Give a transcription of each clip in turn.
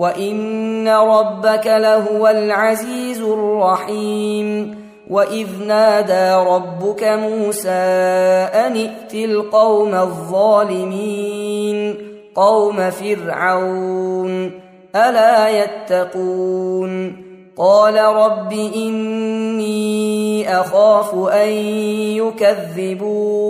وان ربك لهو العزيز الرحيم واذ نادى ربك موسى ان ائت القوم الظالمين قوم فرعون الا يتقون قال رب اني اخاف ان يكذبون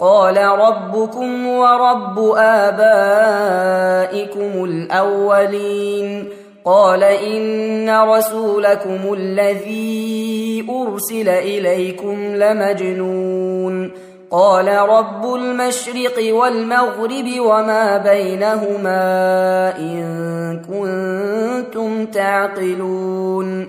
قال ربكم ورب آبائكم الأولين. قال إن رسولكم الذي أرسل إليكم لمجنون. قال رب المشرق والمغرب وما بينهما إن كنتم تعقلون.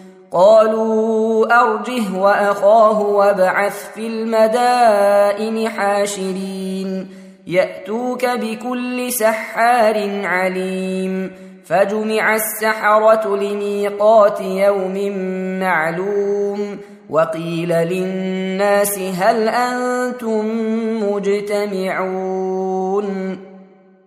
قالوا أرجه وأخاه وابعث في المدائن حاشرين. يأتوك بكل سحار عليم. فجمع السحرة لميقات يوم معلوم. وقيل للناس هل أنتم مجتمعون؟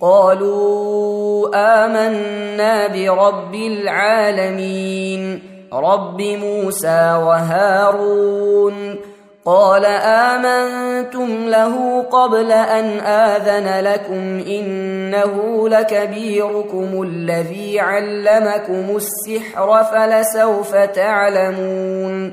قالوا آمنا برب العالمين. رب موسى وهارون. قال آمنتم له قبل أن آذن لكم إنه لكبيركم الذي علمكم السحر فلسوف تعلمون.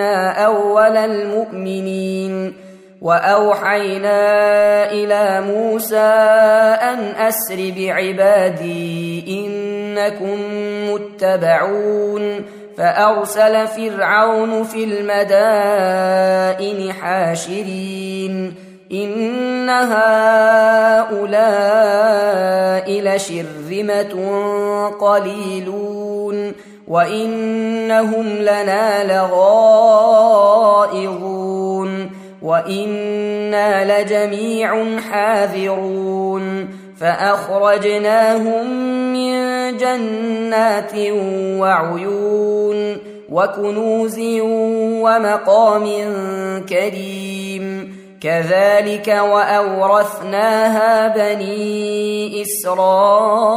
أول المؤمنين واوحينا إلى موسى ان اسر بعبادي انكم متبعون فارسل فرعون في المدائن حاشرين ان هؤلاء لشرذمه قليلون وانهم لنا لغائظون وأنا لجميع حاذرون فاخرجناهم من جنات وعيون وكنوز ومقام كريم كذلك واورثناها بني اسرائيل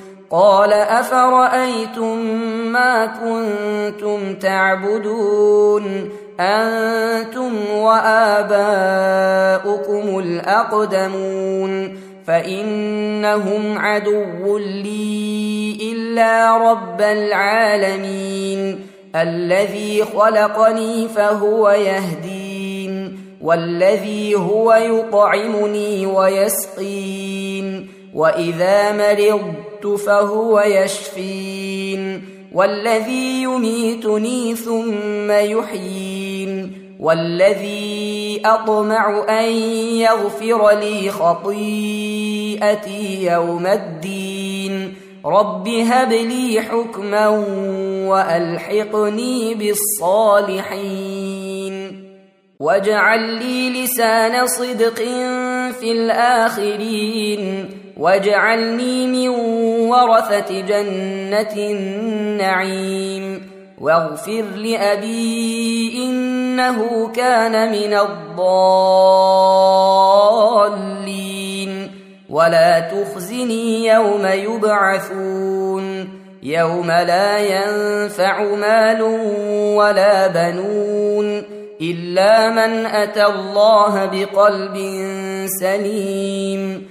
قال أفرأيتم ما كنتم تعبدون؟ أنتم وآباؤكم الأقدمون. فإنهم عدو لي إلا رب العالمين. الذي خلقني فهو يهدين والذي هو يطعمني ويسقين. وإذا مرضت فهو يشفين والذي يميتني ثم يحيين والذي أطمع أن يغفر لي خطيئتي يوم الدين رب هب لي حكما وألحقني بالصالحين واجعل لي لسان صدق في الآخرين واجعلني من ورثة جنة النعيم. واغفر لأبي إنه كان من الضالين. ولا تخزني يوم يبعثون. يوم لا ينفع مال ولا بنون إلا من أتى الله بقلب سليم.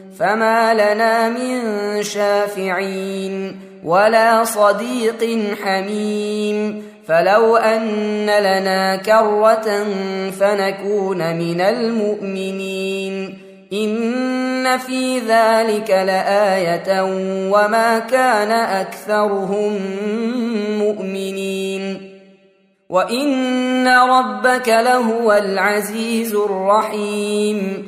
فما لنا من شافعين ولا صديق حميم فلو ان لنا كره فنكون من المؤمنين ان في ذلك لايه وما كان اكثرهم مؤمنين وان ربك لهو العزيز الرحيم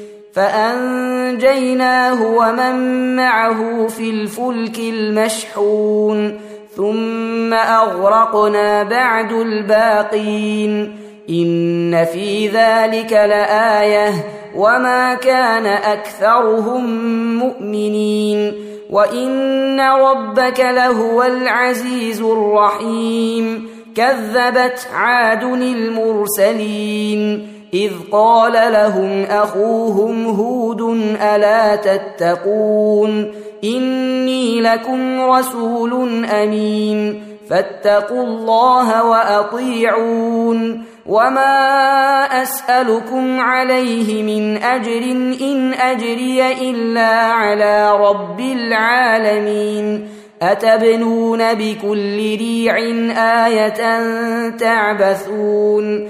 فأنجيناه ومن معه في الفلك المشحون ثم أغرقنا بعد الباقين. إن في ذلك لآية وما كان أكثرهم مؤمنين. وإن ربك لهو العزيز الرحيم. كذبت عاد المرسلين. إذ قال لهم أخوهم هود ألا تتقون إني لكم رسول أمين فاتقوا الله وأطيعون وما أسألكم عليه من أجر إن أجري إلا على رب العالمين أتبنون بكل ريع آية تعبثون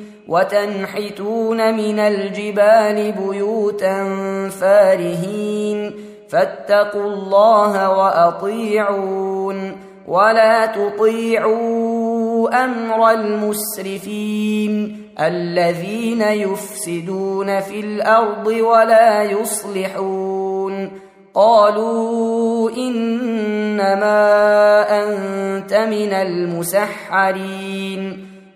وتنحتون من الجبال بيوتا فارهين فاتقوا الله وأطيعون ولا تطيعوا أمر المسرفين الذين يفسدون في الأرض ولا يصلحون قالوا إنما أنت من المسحرين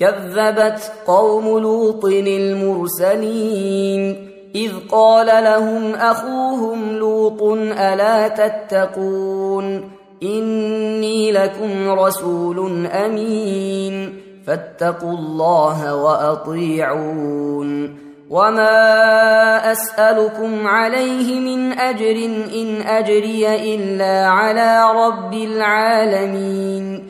كذبت قوم لوط المرسلين إذ قال لهم أخوهم لوط ألا تتقون إني لكم رسول أمين فاتقوا الله وأطيعون وما أسألكم عليه من أجر إن أجري إلا على رب العالمين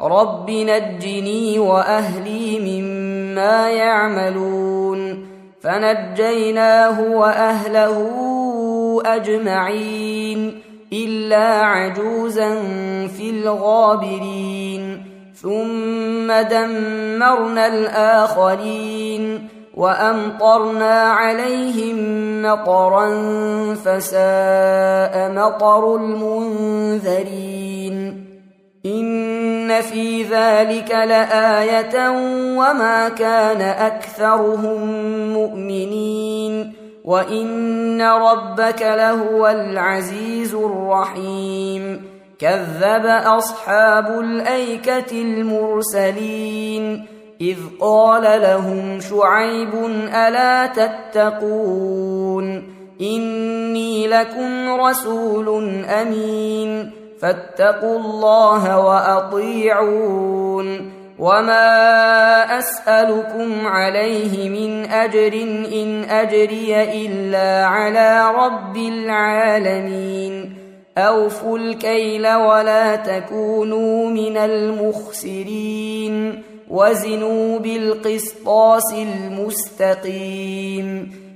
رب نجني واهلي مما يعملون فنجيناه واهله اجمعين الا عجوزا في الغابرين ثم دمرنا الاخرين وامطرنا عليهم مطرا فساء مطر المنذرين إن في ذلك لآية وما كان أكثرهم مؤمنين وإن ربك لهو العزيز الرحيم كذب أصحاب الأيكة المرسلين إذ قال لهم شعيب ألا تتقون إني لكم رسول أمين فاتقوا الله وأطيعون وما أسألكم عليه من أجر إن أجري إلا على رب العالمين أوفوا الكيل ولا تكونوا من المخسرين وزنوا بالقسطاس المستقيم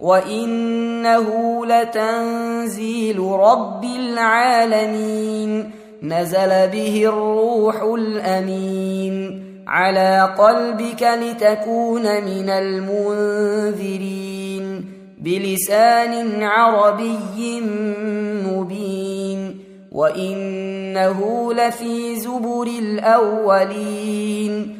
وانه لتنزيل رب العالمين نزل به الروح الامين على قلبك لتكون من المنذرين بلسان عربي مبين وانه لفي زبر الاولين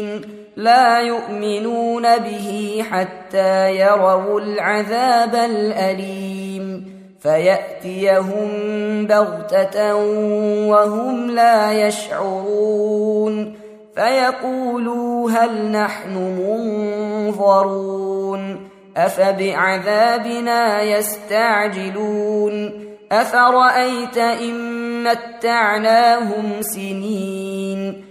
لا يؤمنون به حتى يروا العذاب الأليم. فيأتيهم بغتة وهم لا يشعرون. فيقولوا هل نحن منظرون. أفبعذابنا يستعجلون. أفرأيت إن متعناهم سنين.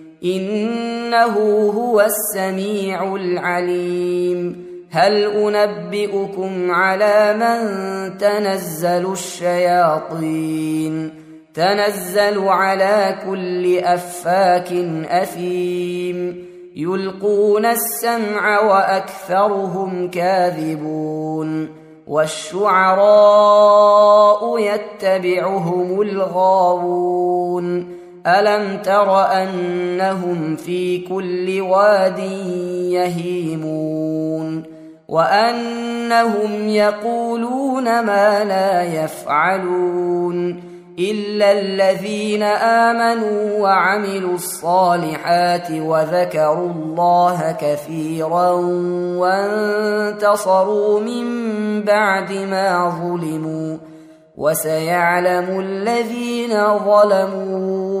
إنه هو السميع العليم. هل أنبئكم على من تنزل الشياطين؟ تنزل على كل أفاك أثيم. يلقون السمع وأكثرهم كاذبون. والشعراء يتبعهم الغاوون. ألم تر أنهم في كل واد يهيمون وأنهم يقولون ما لا يفعلون إلا الذين آمنوا وعملوا الصالحات وذكروا الله كثيرا وانتصروا من بعد ما ظلموا وسيعلم الذين ظلموا